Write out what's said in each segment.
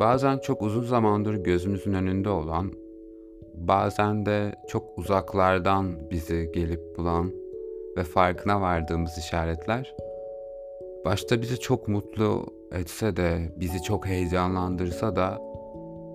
Bazen çok uzun zamandır gözümüzün önünde olan, bazen de çok uzaklardan bizi gelip bulan ve farkına vardığımız işaretler, başta bizi çok mutlu etse de, bizi çok heyecanlandırsa da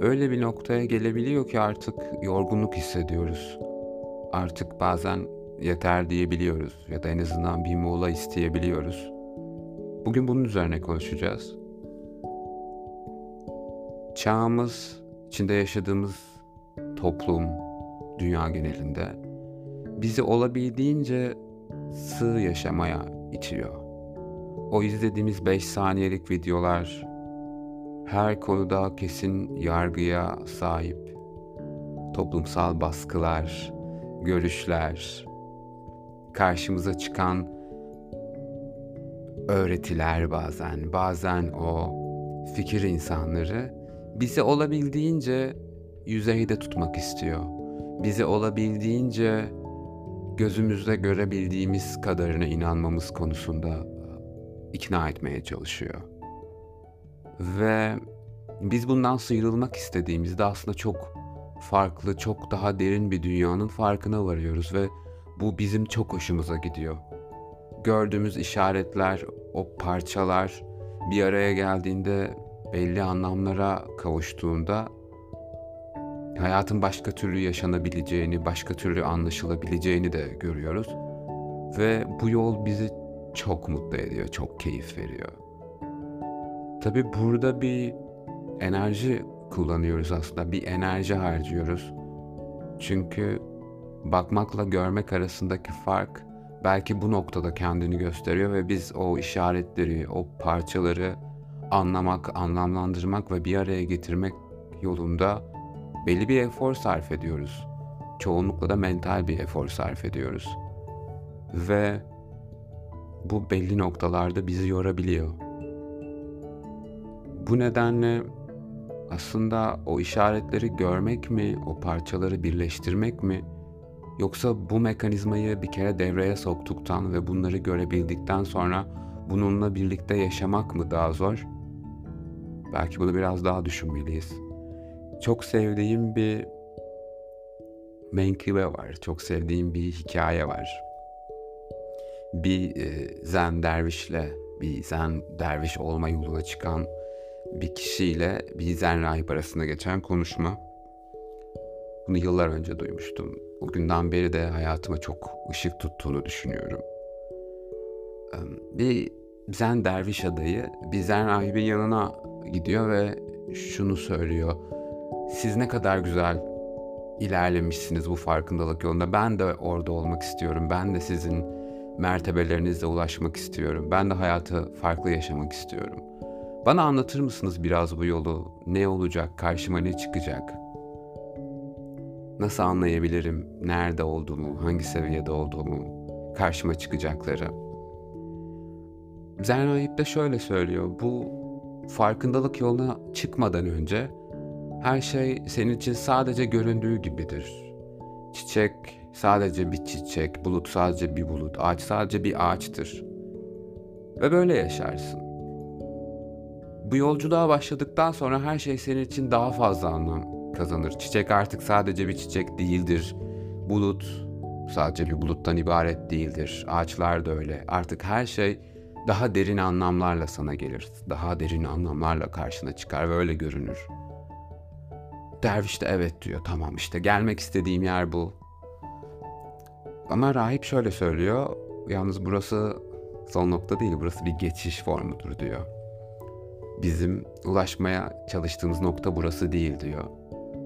öyle bir noktaya gelebiliyor ki artık yorgunluk hissediyoruz. Artık bazen yeter diyebiliyoruz ya da en azından bir mola isteyebiliyoruz. Bugün bunun üzerine konuşacağız. Çağımız, içinde yaşadığımız toplum, dünya genelinde bizi olabildiğince sığ yaşamaya itiyor. O izlediğimiz 5 saniyelik videolar her konuda kesin yargıya sahip. Toplumsal baskılar, görüşler, karşımıza çıkan öğretiler bazen, bazen o fikir insanları bizi olabildiğince yüzeyde tutmak istiyor. Bizi olabildiğince gözümüzde görebildiğimiz kadarına inanmamız konusunda e, ikna etmeye çalışıyor. Ve biz bundan sıyrılmak istediğimizde aslında çok farklı, çok daha derin bir dünyanın farkına varıyoruz ve bu bizim çok hoşumuza gidiyor. Gördüğümüz işaretler, o parçalar bir araya geldiğinde belli anlamlara kavuştuğunda hayatın başka türlü yaşanabileceğini, başka türlü anlaşılabileceğini de görüyoruz. Ve bu yol bizi çok mutlu ediyor, çok keyif veriyor. Tabi burada bir enerji kullanıyoruz aslında, bir enerji harcıyoruz. Çünkü bakmakla görmek arasındaki fark belki bu noktada kendini gösteriyor ve biz o işaretleri, o parçaları anlamak, anlamlandırmak ve bir araya getirmek yolunda belli bir efor sarf ediyoruz. Çoğunlukla da mental bir efor sarf ediyoruz. Ve bu belli noktalarda bizi yorabiliyor. Bu nedenle aslında o işaretleri görmek mi, o parçaları birleştirmek mi yoksa bu mekanizmayı bir kere devreye soktuktan ve bunları görebildikten sonra bununla birlikte yaşamak mı daha zor? Belki bunu biraz daha düşünmeliyiz. Çok sevdiğim bir menkıbe var. Çok sevdiğim bir hikaye var. Bir e, zen dervişle, bir zen derviş olma yoluna çıkan bir kişiyle bir zen rahip arasında geçen konuşma. Bunu yıllar önce duymuştum. O günden beri de hayatıma çok ışık tuttuğunu düşünüyorum. Bir zen derviş adayı bir zen rahibin yanına gidiyor ve şunu söylüyor. Siz ne kadar güzel ilerlemişsiniz bu farkındalık yolunda. Ben de orada olmak istiyorum. Ben de sizin mertebelerinizle ulaşmak istiyorum. Ben de hayatı farklı yaşamak istiyorum. Bana anlatır mısınız biraz bu yolu? Ne olacak? Karşıma ne çıkacak? Nasıl anlayabilirim nerede olduğumu, hangi seviyede olduğumu, karşıma çıkacakları? Zen rahip de şöyle söylüyor. Bu farkındalık yoluna çıkmadan önce her şey senin için sadece göründüğü gibidir. Çiçek sadece bir çiçek, bulut sadece bir bulut, ağaç sadece bir ağaçtır. Ve böyle yaşarsın. Bu yolculuğa başladıktan sonra her şey senin için daha fazla anlam kazanır. Çiçek artık sadece bir çiçek değildir. Bulut sadece bir buluttan ibaret değildir. Ağaçlar da öyle. Artık her şey daha derin anlamlarla sana gelir. Daha derin anlamlarla karşına çıkar ve öyle görünür. Derviş de evet diyor. Tamam işte gelmek istediğim yer bu. Ama rahip şöyle söylüyor. Yalnız burası son nokta değil. Burası bir geçiş formudur diyor. Bizim ulaşmaya çalıştığımız nokta burası değil diyor.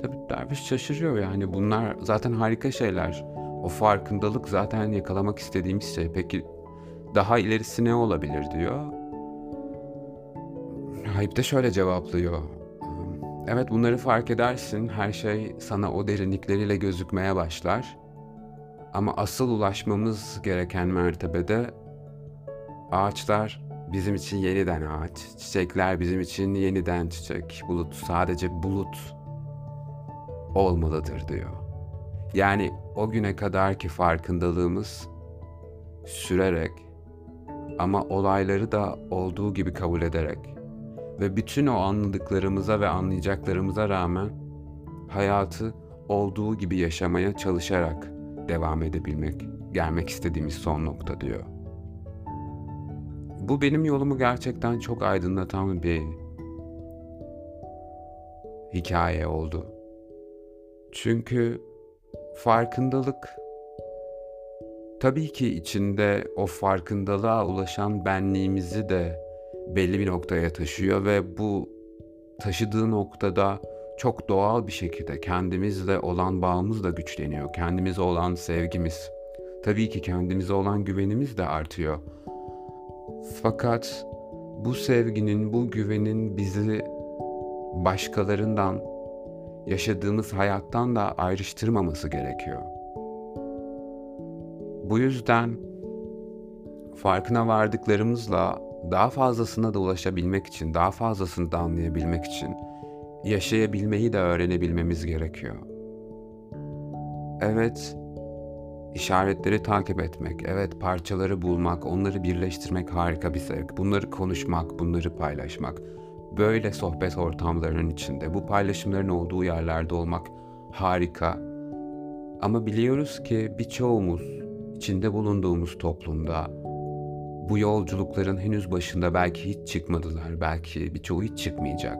Tabii derviş şaşırıyor yani. Bunlar zaten harika şeyler. O farkındalık zaten yakalamak istediğimiz şey. Peki daha ilerisi ne olabilir diyor. Rahip de şöyle cevaplıyor. Evet bunları fark edersin. Her şey sana o derinlikleriyle gözükmeye başlar. Ama asıl ulaşmamız gereken mertebede ağaçlar bizim için yeniden ağaç, çiçekler bizim için yeniden çiçek, bulut sadece bulut olmalıdır diyor. Yani o güne kadar ki farkındalığımız sürerek ama olayları da olduğu gibi kabul ederek Ve bütün o anladıklarımıza ve anlayacaklarımıza rağmen hayatı olduğu gibi yaşamaya çalışarak devam edebilmek, gelmek istediğimiz son nokta diyor. Bu benim yolumu gerçekten çok aydınlatan bir hikaye oldu. Çünkü farkındalık tabii ki içinde o farkındalığa ulaşan benliğimizi de belli bir noktaya taşıyor ve bu taşıdığı noktada çok doğal bir şekilde kendimizle olan bağımız da güçleniyor. Kendimize olan sevgimiz, tabii ki kendimize olan güvenimiz de artıyor. Fakat bu sevginin, bu güvenin bizi başkalarından, yaşadığımız hayattan da ayrıştırmaması gerekiyor. Bu yüzden farkına vardıklarımızla daha fazlasına da ulaşabilmek için, daha fazlasını da anlayabilmek için yaşayabilmeyi de öğrenebilmemiz gerekiyor. Evet, işaretleri takip etmek, evet parçaları bulmak, onları birleştirmek harika bir zevk. Bunları konuşmak, bunları paylaşmak, böyle sohbet ortamlarının içinde, bu paylaşımların olduğu yerlerde olmak harika. Ama biliyoruz ki birçoğumuz içinde bulunduğumuz toplumda bu yolculukların henüz başında belki hiç çıkmadılar, belki birçoğu hiç çıkmayacak.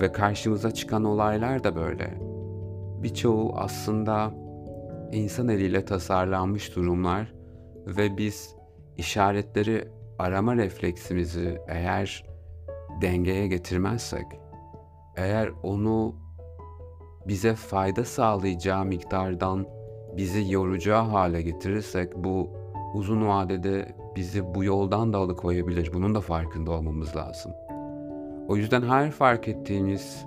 Ve karşımıza çıkan olaylar da böyle. Birçoğu aslında insan eliyle tasarlanmış durumlar ve biz işaretleri arama refleksimizi eğer dengeye getirmezsek, eğer onu bize fayda sağlayacağı miktardan bizi yoracağı hale getirirsek bu uzun vadede bizi bu yoldan da alıkoyabilir. Bunun da farkında olmamız lazım. O yüzden her fark ettiğimiz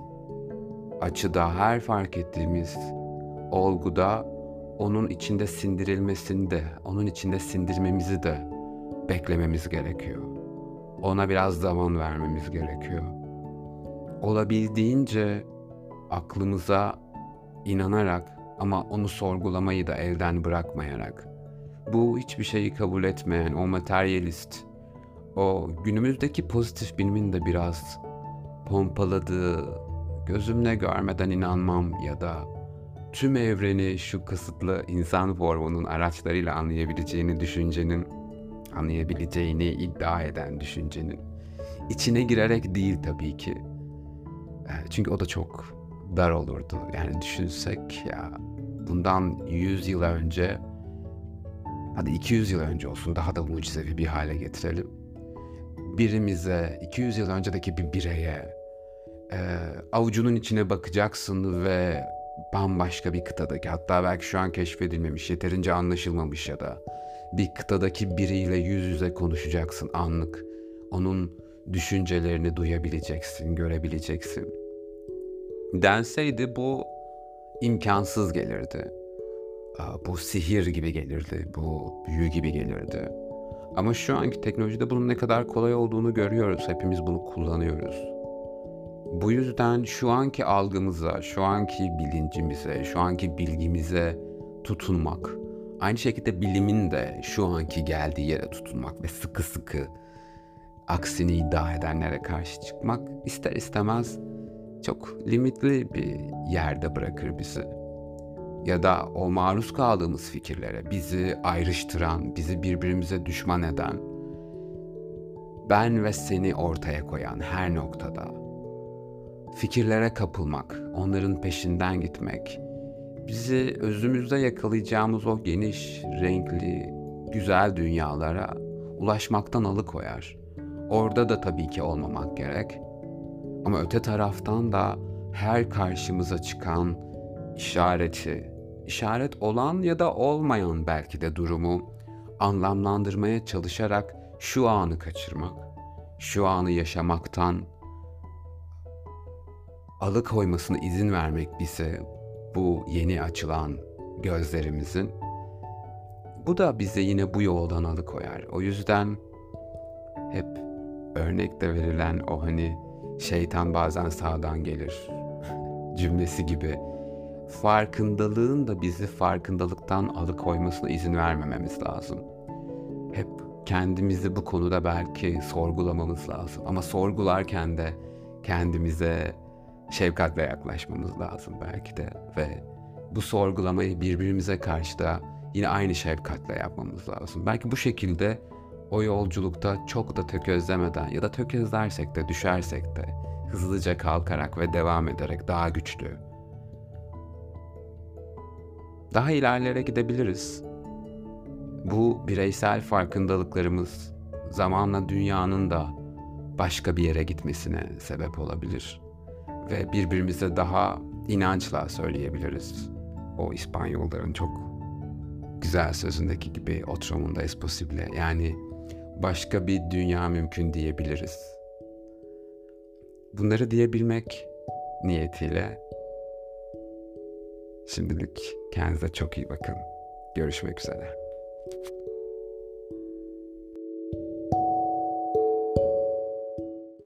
açıda, her fark ettiğimiz olguda onun içinde sindirilmesini de, onun içinde sindirmemizi de beklememiz gerekiyor. Ona biraz zaman vermemiz gerekiyor. Olabildiğince aklımıza inanarak ama onu sorgulamayı da elden bırakmayarak. Bu hiçbir şeyi kabul etmeyen o materyalist, o günümüzdeki pozitif bilimin de biraz pompaladığı, gözümle görmeden inanmam ya da tüm evreni şu kısıtlı insan formunun araçlarıyla anlayabileceğini düşüncenin, anlayabileceğini iddia eden düşüncenin içine girerek değil tabii ki. Çünkü o da çok dar olurdu. Yani düşünsek ya bundan 100 yıl önce hadi 200 yıl önce olsun daha da mucizevi bir hale getirelim. Birimize 200 yıl öncedeki bir bireye e, avucunun içine bakacaksın ve bambaşka bir kıtadaki hatta belki şu an keşfedilmemiş yeterince anlaşılmamış ya da bir kıtadaki biriyle yüz yüze konuşacaksın anlık. Onun düşüncelerini duyabileceksin, görebileceksin. Denseydi bu imkansız gelirdi. Bu sihir gibi gelirdi, bu büyü gibi gelirdi. Ama şu anki teknolojide bunun ne kadar kolay olduğunu görüyoruz. Hepimiz bunu kullanıyoruz. Bu yüzden şu anki algımıza, şu anki bilincimize, şu anki bilgimize tutunmak, aynı şekilde bilimin de şu anki geldiği yere tutunmak ve sıkı sıkı aksini iddia edenlere karşı çıkmak ister istemez çok limitli bir yerde bırakır bizi. Ya da o maruz kaldığımız fikirlere, bizi ayrıştıran, bizi birbirimize düşman eden, ben ve seni ortaya koyan her noktada fikirlere kapılmak, onların peşinden gitmek, bizi özümüzde yakalayacağımız o geniş, renkli, güzel dünyalara ulaşmaktan alıkoyar. Orada da tabii ki olmamak gerek. Ama öte taraftan da her karşımıza çıkan işareti, işaret olan ya da olmayan belki de durumu anlamlandırmaya çalışarak şu anı kaçırmak, şu anı yaşamaktan alıkoymasına izin vermek bize bu yeni açılan gözlerimizin bu da bize yine bu yoldan alıkoyar. O yüzden hep örnekte verilen o hani şeytan bazen sağdan gelir cümlesi gibi farkındalığın da bizi farkındalıktan alıkoymasına izin vermememiz lazım. Hep kendimizi bu konuda belki sorgulamamız lazım. Ama sorgularken de kendimize şefkatle yaklaşmamız lazım belki de ve bu sorgulamayı birbirimize karşı da yine aynı şefkatle yapmamız lazım. Belki bu şekilde o yolculukta çok da tökezlemeden ya da tökezlersek de düşersek de hızlıca kalkarak ve devam ederek daha güçlü, daha ilerlere gidebiliriz. Bu bireysel farkındalıklarımız zamanla dünyanın da başka bir yere gitmesine sebep olabilir. Ve birbirimize daha inançla söyleyebiliriz. O İspanyolların çok güzel sözündeki gibi otro mundo es posible. Yani başka bir dünya mümkün diyebiliriz. Bunları diyebilmek niyetiyle şimdilik kendinize çok iyi bakın. Görüşmek üzere.